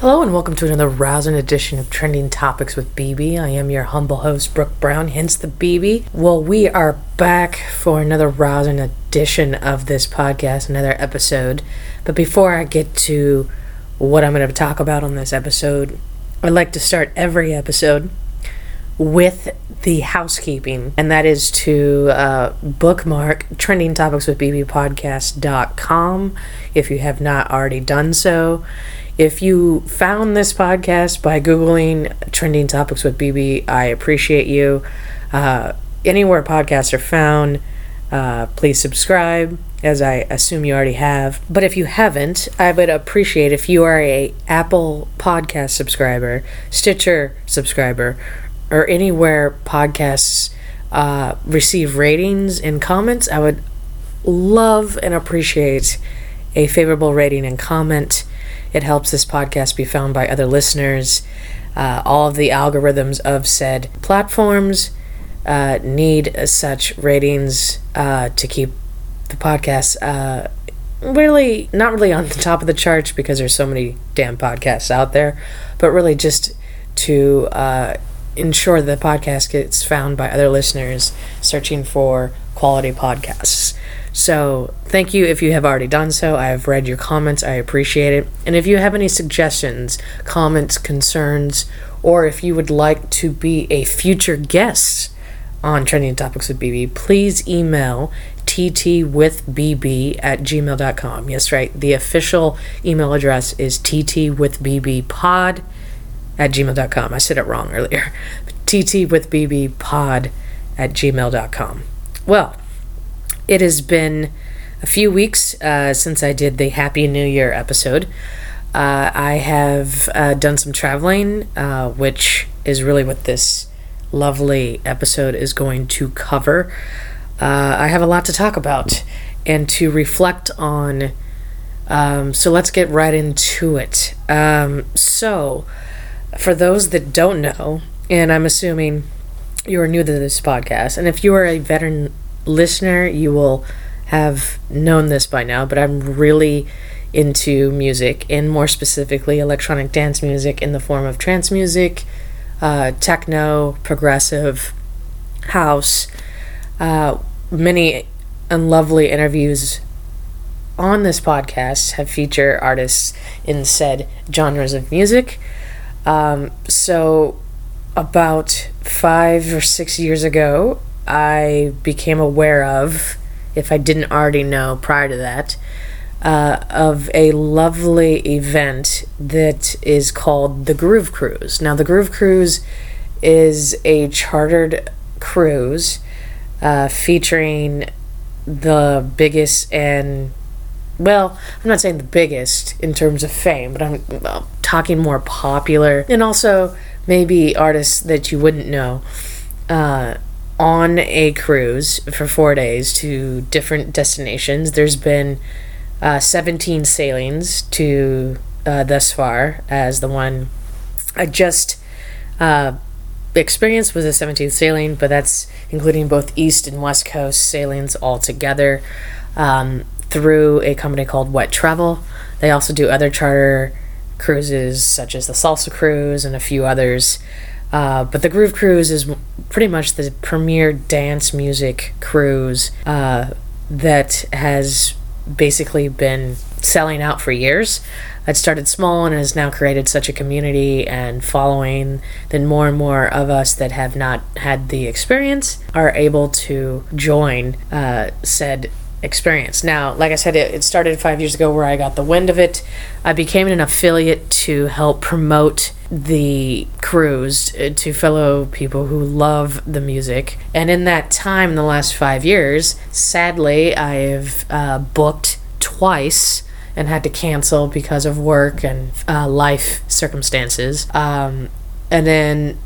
Hello and welcome to another rousing edition of Trending Topics with BB. I am your humble host, Brooke Brown, hence the BB. Well, we are back for another rousing edition of this podcast, another episode. But before I get to what I'm going to talk about on this episode, I'd like to start every episode with the housekeeping, and that is to uh, bookmark trending topics with if you have not already done so. If you found this podcast by Googling trending topics with BB, I appreciate you. Uh, anywhere podcasts are found, uh, please subscribe, as I assume you already have. But if you haven't, I would appreciate if you are a Apple Podcast subscriber, Stitcher subscriber, or anywhere podcasts uh, receive ratings and comments. I would love and appreciate a favorable rating and comment. It helps this podcast be found by other listeners. Uh, all of the algorithms of said platforms uh, need such ratings uh, to keep the podcast uh, really not really on the top of the charts because there's so many damn podcasts out there, but really just to uh, ensure the podcast gets found by other listeners searching for quality podcasts. So, thank you if you have already done so. I have read your comments, I appreciate it. And if you have any suggestions, comments, concerns, or if you would like to be a future guest on Trending Topics with BB, please email ttwithbb at gmail.com. Yes, right. The official email address is ttwithbbpod at gmail.com. I said it wrong earlier. ttwithbbpod at gmail.com. Well, it has been a few weeks uh, since I did the Happy New Year episode. Uh, I have uh, done some traveling, uh, which is really what this lovely episode is going to cover. Uh, I have a lot to talk about and to reflect on. Um, so let's get right into it. Um, so, for those that don't know, and I'm assuming you are new to this podcast, and if you are a veteran listener, you will have known this by now, but I'm really into music, and more specifically, electronic dance music in the form of trance music, uh, techno, progressive, house. Uh, many and lovely interviews on this podcast have featured artists in said genres of music. Um, so, about five or six years ago, I became aware of, if I didn't already know prior to that, uh, of a lovely event that is called the Groove Cruise. Now, the Groove Cruise is a chartered cruise uh, featuring the biggest and well, I'm not saying the biggest in terms of fame, but I'm talking more popular and also maybe artists that you wouldn't know uh, on a cruise for four days to different destinations. There's been uh, 17 sailings to uh, thus far, as the one I just uh, experienced was a 17th sailing, but that's including both East and West Coast sailings all together. Um, through a company called Whet Travel. They also do other charter cruises, such as the Salsa Cruise and a few others. Uh, but the Groove Cruise is pretty much the premier dance music cruise uh, that has basically been selling out for years. It started small and has now created such a community and following that more and more of us that have not had the experience are able to join uh, said experience. Now, like I said, it, it, started five years ago where I got the wind of it. I became an affiliate to help promote the cruise uh, to fellow people who love the music. And in that time, in the last five years, sadly, I've uh, booked twice and had to cancel because of work and uh, life circumstances. Um, and then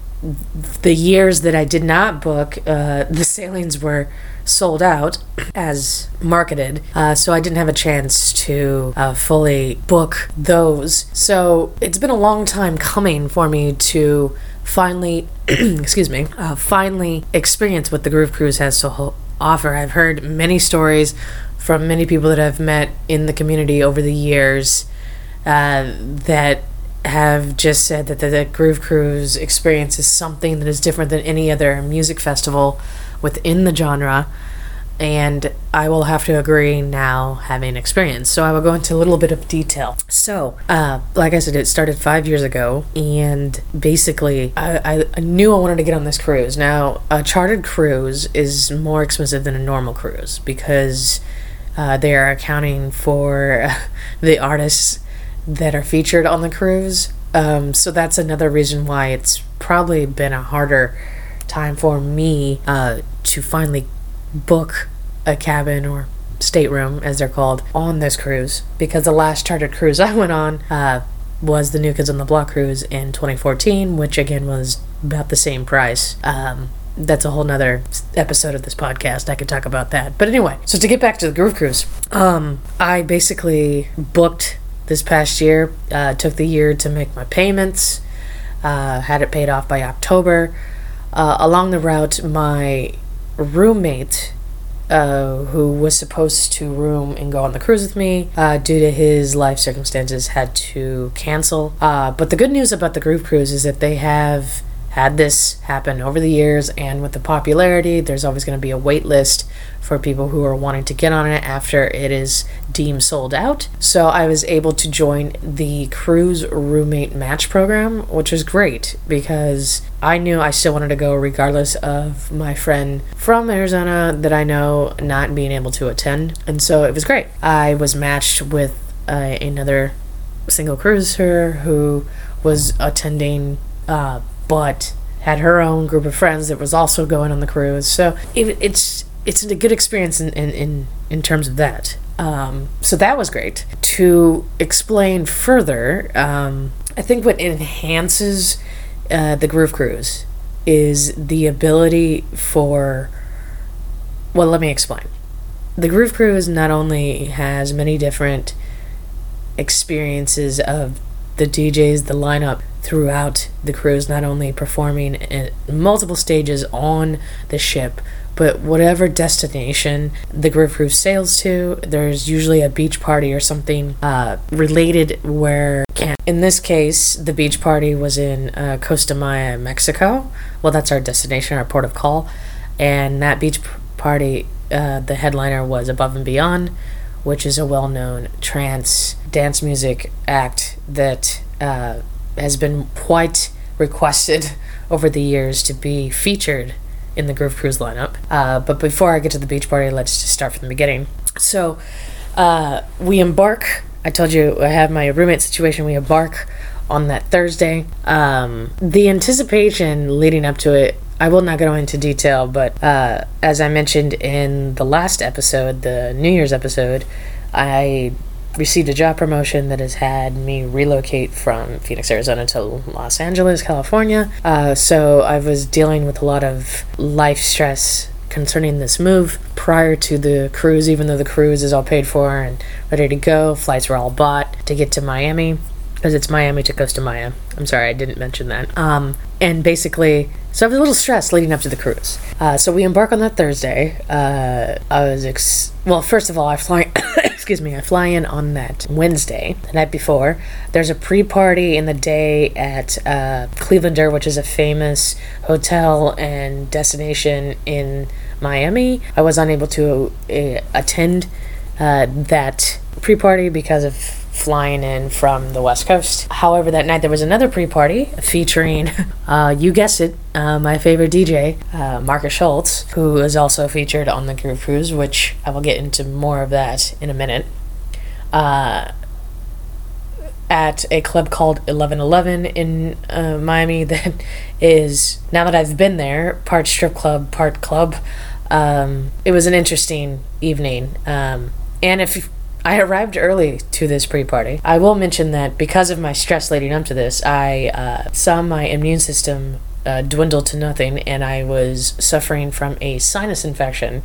the years that I did not book, uh, the sailings were sold out as marketed, uh, so I didn't have a chance to uh, fully book those. So it's been a long time coming for me to finally, excuse me, uh, finally experience what the Groove Cruise has to offer. I've heard many stories from many people that I've met in the community over the years uh, that have just said that the, the Groove Cruise experience is something that is different than any other music festival within the genre. And I will have to agree now, having experience. So I will go into a little bit of detail. So, uh, like I said, it started five years ago, and basically, I, I knew I wanted to get on this cruise. Now, a chartered cruise is more expensive than a normal cruise because uh, they are accounting for the artists that are featured on the cruise. Um, so that's another reason why it's probably been a harder time for me uh, to finally book a cabin or stateroom, as they're called, on this cruise. Because the last chartered cruise I went on uh, was the New Kids on the Block cruise in 2014, which again was about the same price. Um, that's a whole nother episode of this podcast. I could talk about that. But anyway, so to get back to the Groove Cruise, um, I basically booked this past year. Uh, took the year to make my payments. Uh, had it paid off by October. Uh, along the route, my roommate, uh, who was supposed to room and go on the cruise with me, uh, due to his life circumstances, had to cancel. Uh, but the good news about the Groove Cruise is that they have had this happen over the years, and with the popularity, there's always going to be a wait list for people who are wanting to get on it after it is deemed sold out. So I was able to join the cruise roommate match program, which was great because I knew I still wanted to go regardless of my friend from Arizona that I know not being able to attend. And so it was great. I was matched with uh, another single cruiser who was attending uh, but had her own group of friends that was also going on the cruise. So it, it's it's a good experience in in, in, in terms of that. Um, so that was great. To explain further, um, I think what enhances uh, the Groove Cruise is the ability for. Well, let me explain. The Groove Cruise not only has many different experiences of the DJs, the lineup throughout the cruise, not only performing in multiple stages on the ship, but whatever destination the Groove Cruise sails to, there's usually a beach party or something uh, related where in this case, the beach party was in uh, Costa Maya, Mexico. Well, that's our destination, our port of call. And that beach party, uh, the headliner was Above and Beyond, which is a well known trance dance music act that uh, has been quite requested over the years to be featured in the Groove Cruise lineup. Uh, but before I get to the beach party, let's just start from the beginning. So uh, we embark. I told you I have my roommate situation. We embark on that Thursday. Um, the anticipation leading up to it, I will not go into detail, but uh, as I mentioned in the last episode, the New Year's episode, I received a job promotion that has had me relocate from Phoenix, Arizona to Los Angeles, California. Uh, so I was dealing with a lot of life stress concerning this move prior to the cruise, even though the cruise is all paid for and ready to go. Flights were all bought to get to Miami because it's Miami to Costa Maya. I'm sorry, I didn't mention that. Um, and basically, so I was a little stressed leading up to the cruise. Uh, so we embark on that Thursday. Uh, I was ex- well. First of all, I fly. excuse me. I fly in on that Wednesday, the night before. There's a pre-party in the day at uh, Clevelander, which is a famous hotel and destination in Miami. I was unable to uh, attend uh, that pre-party because of flying in from the West Coast. However, that night there was another pre party featuring, uh, you guessed it, uh, my favorite DJ, uh, Markus Schulz, who is also featured on the Groove Cruise, which I will get into more of that in a minute. Uh, at a club called 1111 in uh, Miami, that is, now that I've been there, part strip club, part club. Um, it was an interesting evening. Um, and if I arrived early to this pre party. I will mention that because of my stress leading up to this, I uh, saw my immune system uh, dwindle to nothing and I was suffering from a sinus infection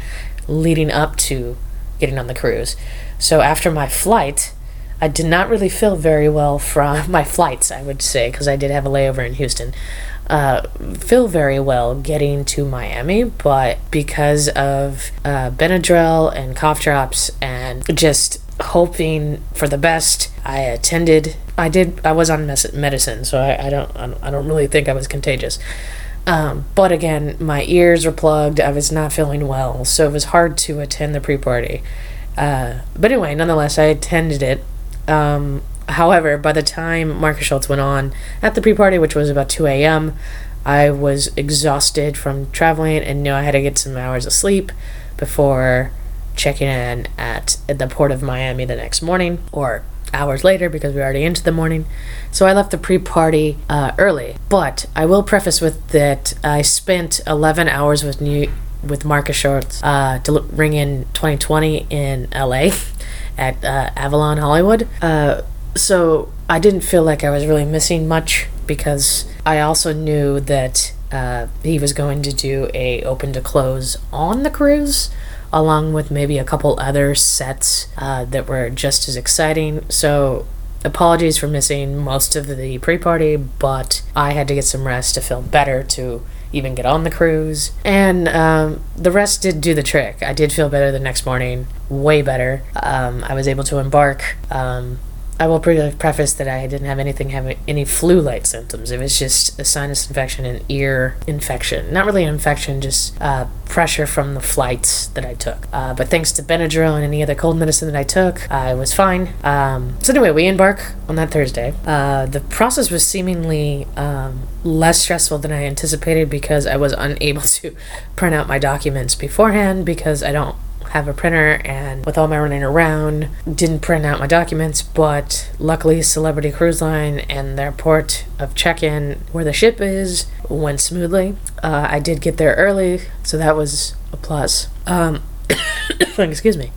leading up to getting on the cruise. So after my flight, I did not really feel very well from my flights, I would say, because I did have a layover in Houston. Uh, feel very well getting to Miami, but because of uh, Benadryl and cough drops and just hoping for the best. I attended I did. I was on mes- medicine, so I, I don't. I don't really think I was contagious. Um, but again, my ears were plugged. I was not feeling well, so it was hard to attend the pre-party. Uh, but anyway, nonetheless, I attended it. Um, however, by the time Markus Schulz went on at the pre-party, which was about two a.m., I was exhausted from traveling and knew I had to get some hours of sleep before checking in at, the port of Miami the next morning or hours later because we were already into the morning. So I left the pre party uh, early. But I will preface with that I spent 11 hours with New with Markus Schulz uh, to ring in 2020 in LA at uh, Avalon Hollywood. So I didn't feel like I was really missing much because I also knew that uh, he was going to do a open to close on the cruise along with maybe a couple other sets uh, that were just as exciting. So, apologies for missing most of the pre party, but I had to get some rest to feel better to even get on the cruise. And um, the rest did do the trick. I did feel better the next morning, way better. Um, I was able to embark. Um, I will pre- preface that I didn't have anything having any flu-like symptoms. It was just a sinus infection and ear infection. Not really an infection, just uh, pressure from the flights that I took. Uh, but thanks to Benadryl and any other cold medicine that I took, I was fine. Um, so anyway, we embark on that Thursday. Uh, the process was seemingly um, less stressful than I anticipated because I was unable to print out my documents beforehand because I don't have a printer and with all my running around didn't print out my documents but luckily celebrity cruise line and their port of check-in where the ship is went smoothly. Uh, i did get there early so that was a plus um, excuse me.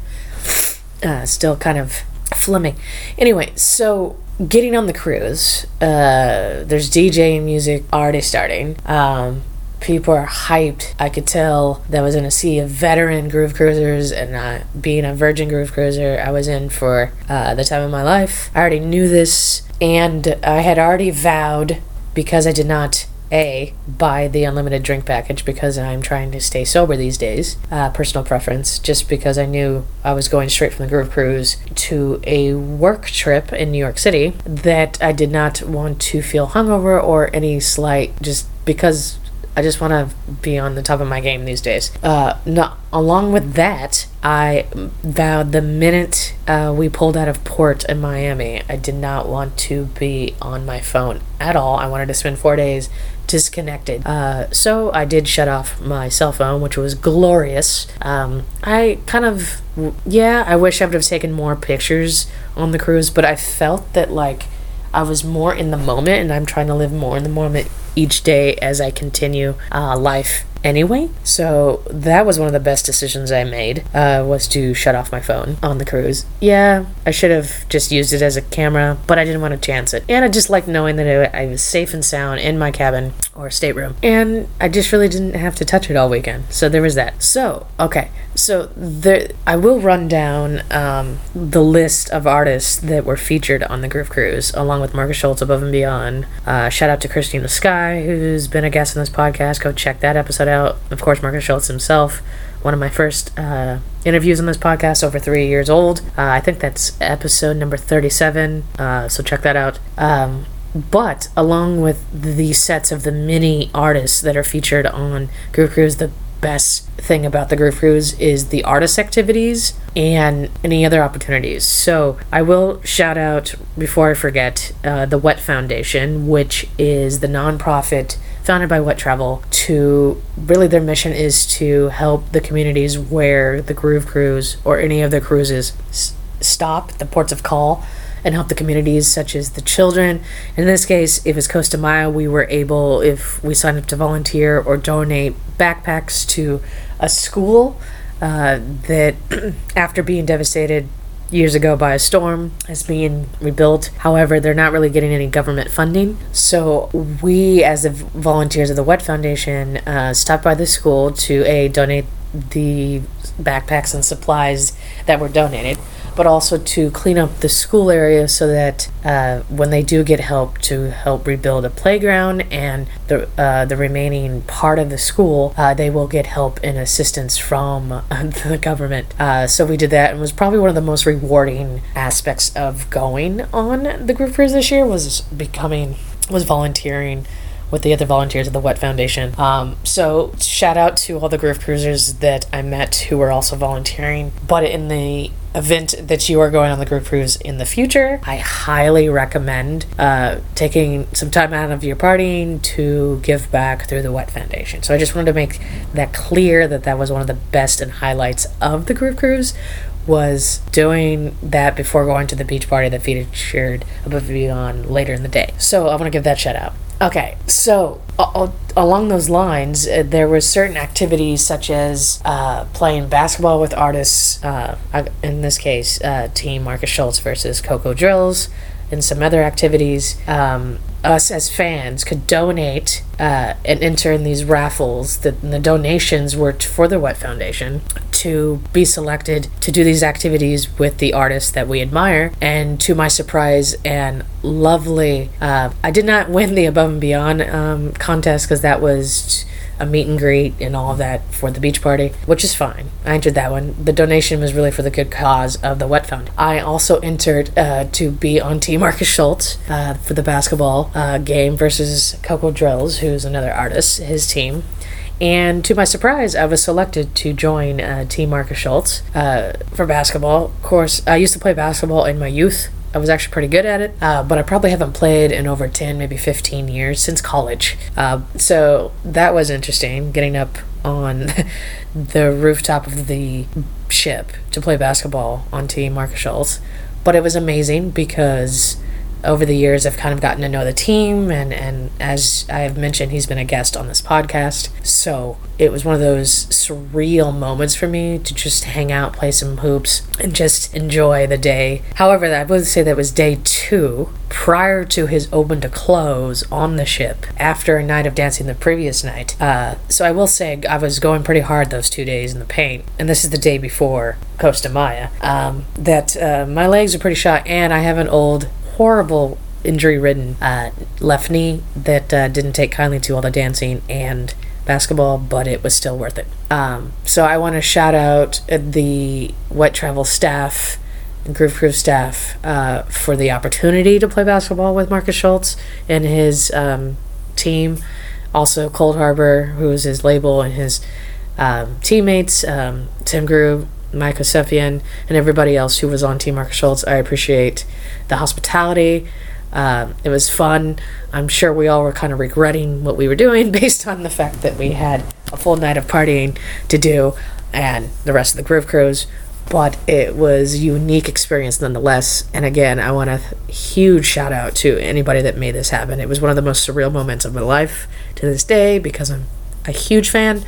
Uh, still kind of flimming anyway so getting on the cruise uh, there's dj music already starting. Um, people are hyped. I could tell that I was in a sea of veteran groove cruisers, and being a virgin groove cruiser, I was in for uh, the time of my life. I already knew this, and I had already vowed because I did not a buy the unlimited drink package because I'm trying to stay sober these days. Uh, personal preference, just because I knew I was going straight from the Groove Cruise to a work trip in New York City that I did not want to feel hungover or any slight just because I just want to be on the top of my game these days. Uh, no, along with that, I vowed the minute uh, we pulled out of port in Miami, I did not want to be on my phone at all. I wanted to spend four days disconnected. Uh, so I did shut off my cell phone, which was glorious. Um, I kind of, yeah, I wish I would have taken more pictures on the cruise, but I felt that like I was more in the moment and I'm trying to live more in the moment each day as I continue uh, life anyway. So that was one of the best decisions I made uh, was to shut off my phone on the cruise. Yeah, I should have just used it as a camera, but I didn't want to chance it. And I just liked knowing that I was safe and sound in my cabin or stateroom. And I just really didn't have to touch it all weekend. So there was that. So, okay. So there, I will run down um, the list of artists that were featured on the Groove Cruise, along with Markus Schulz, Above and Beyond. Uh, shout out to Christine the Sky, who's been a guest on this podcast. Go check that episode out. Of course, Markus Schulz himself, one of my first uh, interviews on this podcast, over three years old. Uh, I think that's episode number 37, uh, so check that out. Um, but along with the sets of the many artists that are featured on Groove Cruise, the best thing about the Groove Cruise is the artist activities and any other opportunities. So I will shout out, before I forget, uh, the Whet Foundation, which is the nonprofit founded by Whet Travel to really their mission is to help the communities where the Groove Cruise or any of the cruises s- stop, the ports of call and help the communities such as the children. In this case, if it's Costa Maya, we were able, if we signed up to volunteer or donate backpacks to a school uh, that, after being devastated years ago by a storm, is being rebuilt. However, they're not really getting any government funding. So we, as the volunteers of the Whet Foundation, uh, stopped by the school to a donate the backpacks and supplies that were donated but also to clean up the school area so that uh, when they do get help to help rebuild a playground and the uh, the remaining part of the school, uh, they will get help and assistance from the government. Uh, so we did that, and was probably one of the most rewarding aspects of going on the group this year was becoming was volunteering with the other volunteers of the Whet Foundation. Um, so shout out to all the Groove Cruisers that I met who were also volunteering. But in the event that you are going on the Groove Cruise in the future, I highly recommend uh, taking some time out of your partying to give back through the Whet Foundation. So I just wanted to make that clear that that was one of the best and highlights of the Groove Cruise was doing that before going to the beach party that featured Above and Beyond later in the day. So I want to give that shout out. Okay, so uh, along those lines, uh, there were certain activities such as uh, playing basketball with artists. Uh, in this case, uh, Team Markus Schulz versus Coco Drills, and some other activities. Um, us as fans could donate uh, and enter in these raffles. The, the donations were t- for the Whet Foundation to be selected to do these activities with the artists that we admire. And to my surprise and lovely, uh, I did not win the Above and Beyond um, contest because that was a meet and greet and all of that for the beach party, which is fine. I entered that one. The donation was really for the good cause of the Whet Fund. I also entered uh, to be on Team Markus Schulz uh, for the basketball uh, game versus Coco Drills, who's another artist, his team. And to my surprise, I was selected to join uh, Team Markus Schulz uh, for basketball. Of course, I used to play basketball in my youth. I was actually pretty good at it, uh, but I probably haven't played in over 10, maybe 15 years since college. Uh, so that was interesting, getting up on the rooftop of the ship to play basketball on Team Markus Schulz. But it was amazing because over the years I've kind of gotten to know the team and and as I've mentioned he's been a guest on this podcast. So it was one of those surreal moments for me to just hang out play some hoops and just enjoy the day. However I would say that was day two prior to his open to close on the ship after a night of dancing the previous night. Uh, so I will say I was going pretty hard those two days in the paint and this is the day before Costa Maya. Um, that uh, my legs are pretty shot and I have an old horrible injury ridden uh, left knee that uh, didn't take kindly to all the dancing and basketball, but it was still worth it. Um, so I want to shout out the Whet Travel staff Groove Cruise staff uh, for the opportunity to play basketball with Markus Schulz and his um, team. Also, Coldharbour, who is his label, and his um, teammates, um, Tim Groove, Mike Osefian, and everybody else who was on Team Markus Schulz. I appreciate the hospitality. Um, it was fun. I'm sure we all were kind of regretting what we were doing based on the fact that we had a full night of partying to do and the rest of the Groove Cruise, But it was a unique experience nonetheless. And again, I want a huge shout out to anybody that made this happen. It was one of the most surreal moments of my life to this day because I'm a huge fan.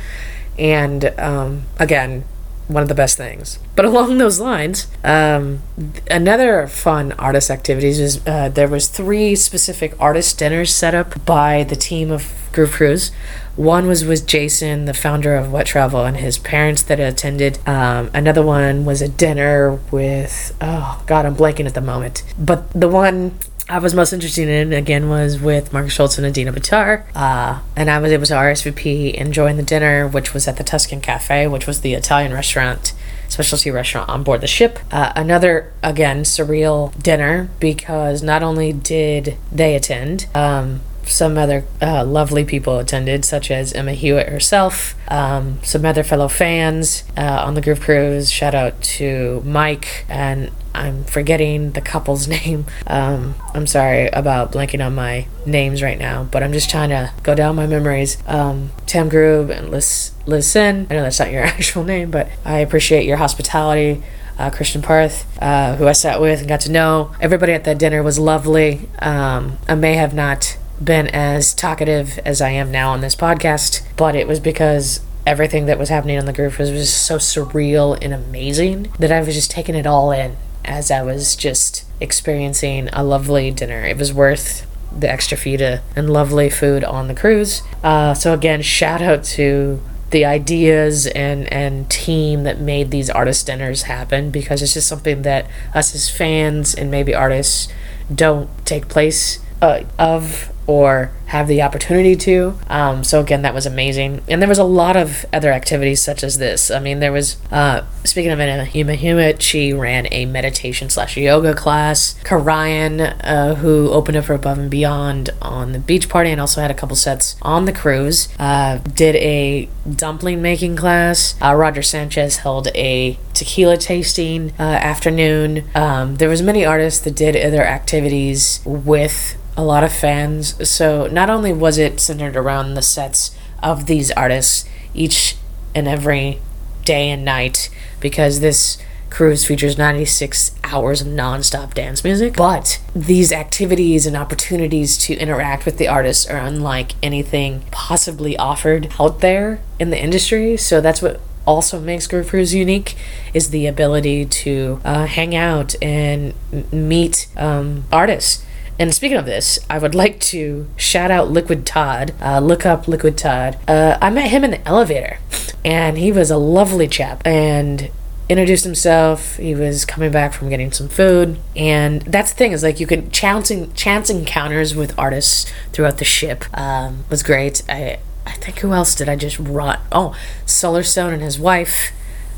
And um, again, one of the best things. But along those lines, um, another fun artist activities is uh, there was three specific artist dinners set up by the team of Groove Cruise. One was with Jason, the founder of Whet Travel, and his parents that attended. Um, another one was a dinner with oh god, I'm blanking at the moment. But the one I was most interested in again was with Markus Schulz and Adina Butar. Uh, and I was able to RSVP and join the dinner, which was at the Tuscan Cafe, which was the Italian restaurant, specialty restaurant on board the ship. Uh, another, again, surreal dinner because not only did they attend, um, some other uh, lovely people attended, such as Emma Hewitt herself, um, some other fellow fans uh, on the Groove Cruise. Shout out to Mike and I'm forgetting the couple's name. Um, I'm sorry about blanking on my names right now, but I'm just trying to go down my memories. Um, Tam Groove and Liz, Liz Sin. I know that's not your actual name, but I appreciate your hospitality. Uh, Christian Parth, uh, who I sat with and got to know. Everybody at that dinner was lovely. Um, I may have not been as talkative as I am now on this podcast, but it was because everything that was happening on the group was just so surreal and amazing that I was just taking it all in as I was just experiencing a lovely dinner. It was worth the extra fee and lovely food on the cruise. Uh, so again, shout out to the ideas and and team that made these artist dinners happen because it's just something that us as fans and maybe artists don't take place uh, of or have the opportunity to. Um, so again, that was amazing. And there was a lot of other activities such as this. I mean, there was uh, speaking of Huma Huma, she ran a meditation slash yoga class. Karayan, uh, who opened up for Above and Beyond on the beach party and also had a couple sets on the cruise, uh, did a dumpling making class. Uh, Roger Sanchez held a tequila tasting uh, afternoon. Um, there was many artists that did other activities with a lot of fans. So not only was it centered around the sets of these artists each and every day and night, because this cruise features 96 hours of nonstop dance music, but these activities and opportunities to interact with the artists are unlike anything possibly offered out there in the industry. So that's what also makes Groove Cruise unique is the ability to uh, hang out and meet um, artists and speaking of this, I would like to shout out Liquid Todd. Uh, look up Liquid Todd. Uh, I met him in the elevator, and he was a lovely chap. And introduced himself. He was coming back from getting some food, and that's the thing is like you could chance chance encounters with artists throughout the ship. Um, was great. I I think who else did I just rot? Oh, Solarstone and his wife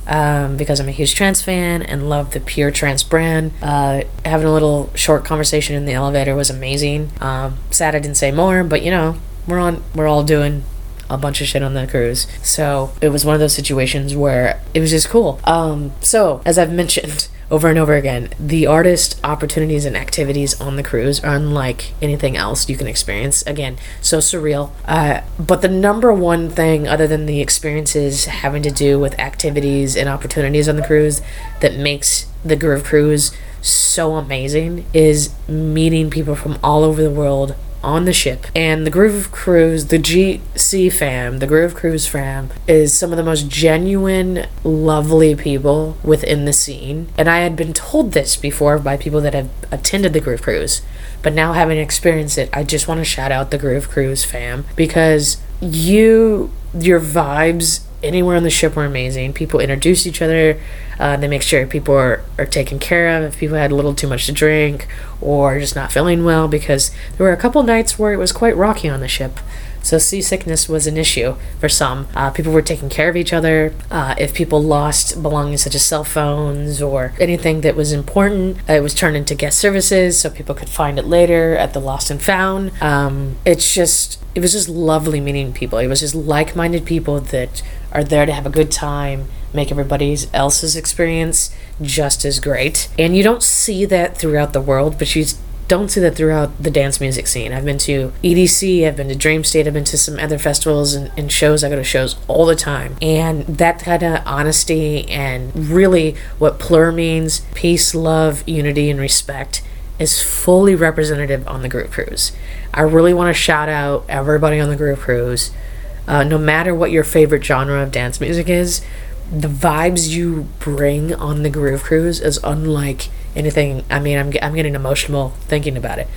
um, because I'm a huge trance fan and love the pure trance brand. Uh, having a little short conversation in the elevator was amazing. Um, sad I didn't say more, but you know, we're on, we're all doing a bunch of shit on the cruise. So it was one of those situations where it was just cool. Um, so as I've mentioned, over and over again. The artist opportunities and activities on the cruise are unlike anything else you can experience. Again, so surreal. Uh, but the number one thing, other than the experiences having to do with activities and opportunities on the cruise, that makes the Groove Cruise so amazing is meeting people from all over the world on the ship. And the Groove Cruise, the GC fam, the Groove Cruise fam, is some of the most genuine, lovely people within the scene. And I had been told this before by people that have attended the Groove Cruise. But now having experienced it, I just want to shout out the Groove Cruise fam because you, your vibes anywhere on the ship were amazing. People introduced each other. Uh, they make sure people are, are taken care of if people had a little too much to drink or just not feeling well because there were a couple nights where it was quite rocky on the ship. So seasickness was an issue for some. Uh, people were taking care of each other. Uh, if people lost belongings such as cell phones or anything that was important, it was turned into guest services so people could find it later at the lost and found. Um, it's just, it was just lovely meeting people. It was just like-minded people that are there to have a good time, make everybody else's experience just as great. And you don't see that throughout the world, but you don't see that throughout the dance music scene. I've been to EDC, I've been to Dreamstate, I've been to some other festivals and, and shows. I go to shows all the time. And that kind of honesty and really what plur means peace, love, unity, and respect is fully representative on the Groove Cruise. I really want to shout out everybody on the Groove Cruise. Uh, no matter what your favorite genre of dance music is, the vibes you bring on the Groove Cruise is unlike anything. I mean, I'm, I'm getting emotional thinking about it.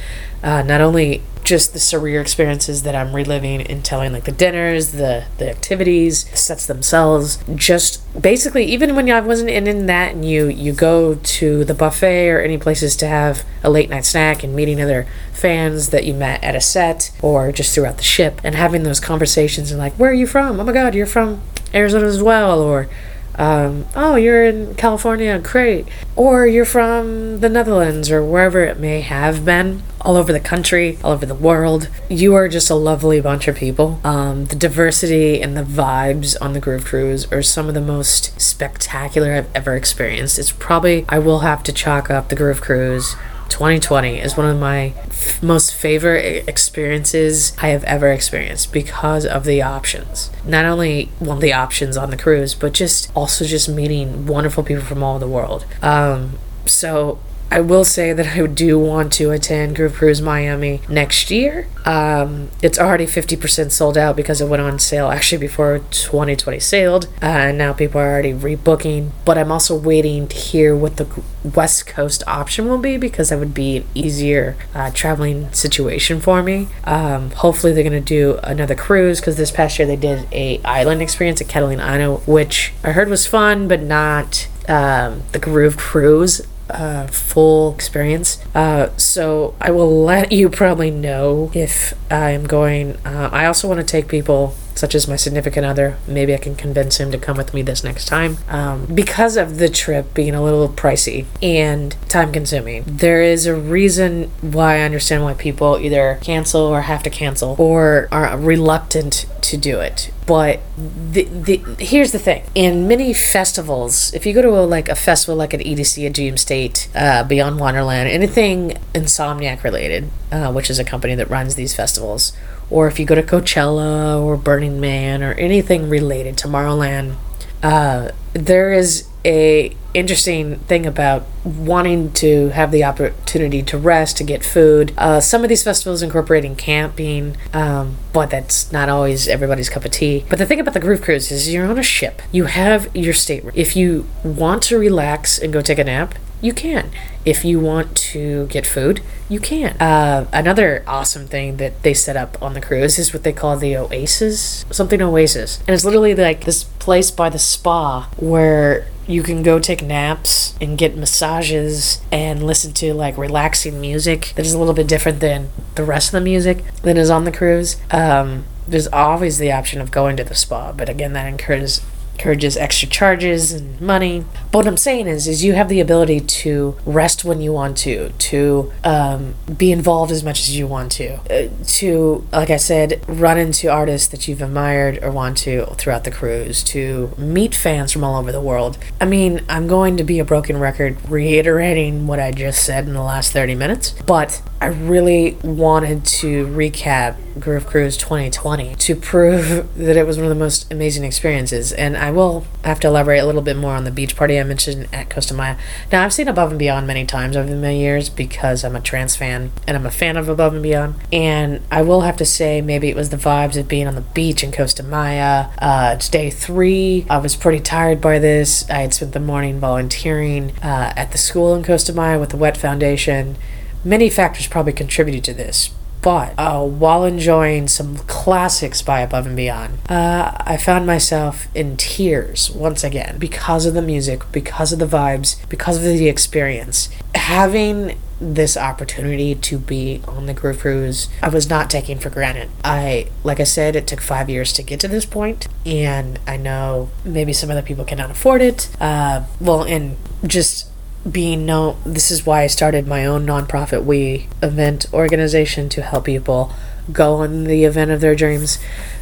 Uh, not only just the surreal experiences that I'm reliving and telling, like the dinners, the the activities, the sets themselves. Just basically, even when I wasn't in, in that, and you you go to the buffet or any places to have a late night snack and meeting other fans that you met at a set or just throughout the ship, and having those conversations and like, where are you from? Oh my God, you're from Arizona as well, or um, oh, you're in California, great. Or you're from the Netherlands or wherever it may have been, all over the country, all over the world. You are just a lovely bunch of people. Um, the diversity and the vibes on the Groove Cruise are some of the most spectacular I've ever experienced. It's probably, I will have to chalk up the Groove Cruise 2020 is one of my f- most favorite experiences I have ever experienced because of the options. Not only one of the options on the cruise, but just also just meeting wonderful people from all over the world. Um, so I will say that I do want to attend Groove Cruise Miami next year. Um, it's already 50% sold out because it went on sale actually before 2020 sailed. Uh, and now people are already rebooking. But I'm also waiting to hear what the West Coast option will be because that would be an easier uh, traveling situation for me. Um, hopefully, they're going to do another cruise because this past year they did a island experience at Catalina Island, which I heard was fun, but not um, the Groove Cruise uh, full experience. Uh, so I will let you probably know if I'm going. Uh, I also want to take people such as my significant other. Maybe I can convince him to come with me this next time. Um, because of the trip being a little pricey and time consuming, there is a reason why I understand why people either cancel or have to cancel or are reluctant to do it. But the, the here's the thing: in many festivals, if you go to a, like a festival like an EDC at Dreamstate, uh, Beyond Wonderland, anything Insomniac related, uh, which is a company that runs these festivals, or if you go to Coachella or Burning Man or anything related to Tomorrowland, uh, there is a interesting thing about wanting to have the opportunity to rest to get food. Uh, some of these festivals incorporating camping um, but that's not always everybody's cup of tea. But the thing about the groove cruise is you're on a ship. You have your stateroom. If you want to relax and go take a nap you can. If you want to get food, you can. Uh, another awesome thing that they set up on the cruise is what they call the Oasis, something Oasis. And it's literally like this place by the spa where you can go take naps and get massages and listen to like relaxing music that is a little bit different than the rest of the music that is on the cruise. Um, there's always the option of going to the spa, but again, that encourages encourages extra charges and money. But what I'm saying is, is you have the ability to rest when you want to, to um, be involved as much as you want to, uh, to, like I said, run into artists that you've admired or want to throughout the cruise, to meet fans from all over the world. I mean, I'm going to be a broken record reiterating what I just said in the last 30 minutes, but I really wanted to recap Groove Cruise 2020 to prove that it was one of the most amazing experiences. And I will have to elaborate a little bit more on the beach party I mentioned at Costa Maya. Now, I've seen Above and Beyond many times over the many years because I'm a trance fan and I'm a fan of Above and Beyond. And I will have to say, maybe it was the vibes of being on the beach in Costa Maya. Uh, it's day three. I was pretty tired by this. I had spent the morning volunteering uh, at the school in Costa Maya with the Whet Foundation Many factors probably contributed to this, but uh, while enjoying some classics by Above and Beyond, uh, I found myself in tears once again because of the music, because of the vibes, because of the experience. Having this opportunity to be on the Groove Cruise, I was not taking for granted. I, like I said, it took five years to get to this point, and I know maybe some other people cannot afford it. Uh, well, and just being known this is why I started my own nonprofit we event organization to help people go on the event of their dreams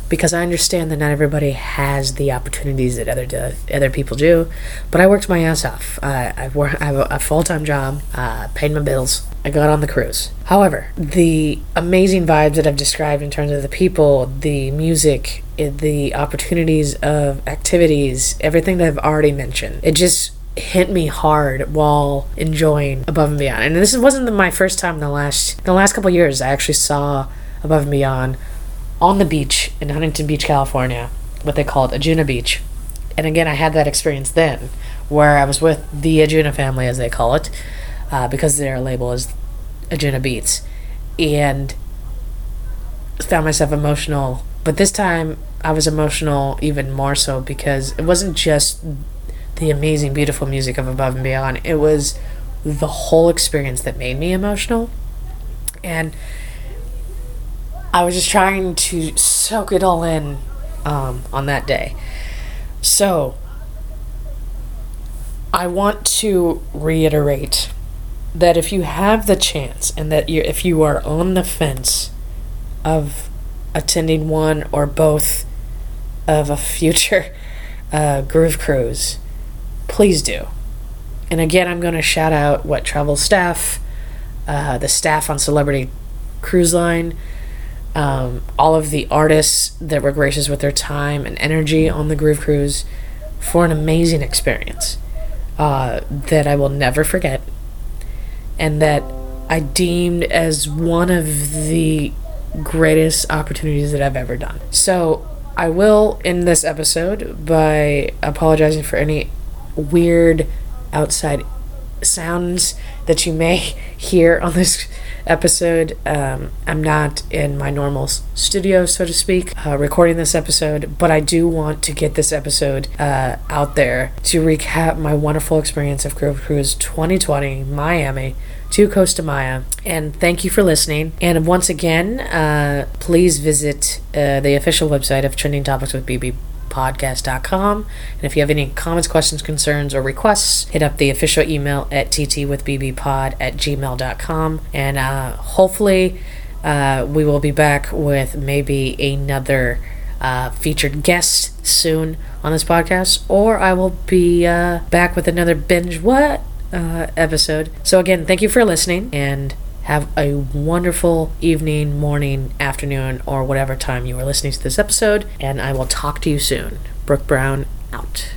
because I understand that not everybody has the opportunities that other do, other people do. But I worked my ass off. Uh, I, work, I have a, a full time job, uh, paid my bills. I got on the cruise. However, the amazing vibes that I've described in terms of the people, the music, the opportunities of activities, everything that I've already mentioned, it just hit me hard while enjoying Above and Beyond. And this wasn't the, my first time in the last the last couple years. I actually saw Above and Beyond on the beach in Huntington Beach, California, what they called Anjunabeach. And again, I had that experience then, where I was with the Anjunafamily, as they call it, uh, because their label is Anjunabeats, and found myself emotional. But this time, I was emotional even more so because it wasn't just the amazing, beautiful music of Above and Beyond. It was the whole experience that made me emotional. And I was just trying to soak it all in um, on that day. So, I want to reiterate that if you have the chance and that you if you are on the fence of attending one or both of a future uh, groove cruise please do. And again, I'm going to shout out Whet Travel staff, uh, the staff on Celebrity Cruise Line, um, all of the artists that were gracious with their time and energy on the Groove Cruise for an amazing experience uh, that I will never forget. and that I deemed as one of the greatest opportunities that I've ever done. So I will end this episode by apologizing for any weird outside sounds that you may hear on this episode. Um, I'm not in my normal studio, so to speak, uh, recording this episode, but I do want to get this episode uh, out there to recap my wonderful experience of Groove Cruise 2020 Miami to Costa Maya. And thank you for listening. And once again, uh, please visit uh, the official website of Trending Topics with BB podcast.com. And if you have any comments, questions, concerns, or requests, hit up the official email at ttwithbbpod at gmail.com. And uh, hopefully, uh, we will be back with maybe another uh, featured guest soon on this podcast, or I will be uh, back with another binge what uh, episode. So, again, thank you for listening and have a wonderful evening, morning, afternoon, or whatever time you are listening to this episode. And I will talk to you soon. Brooke Brown out.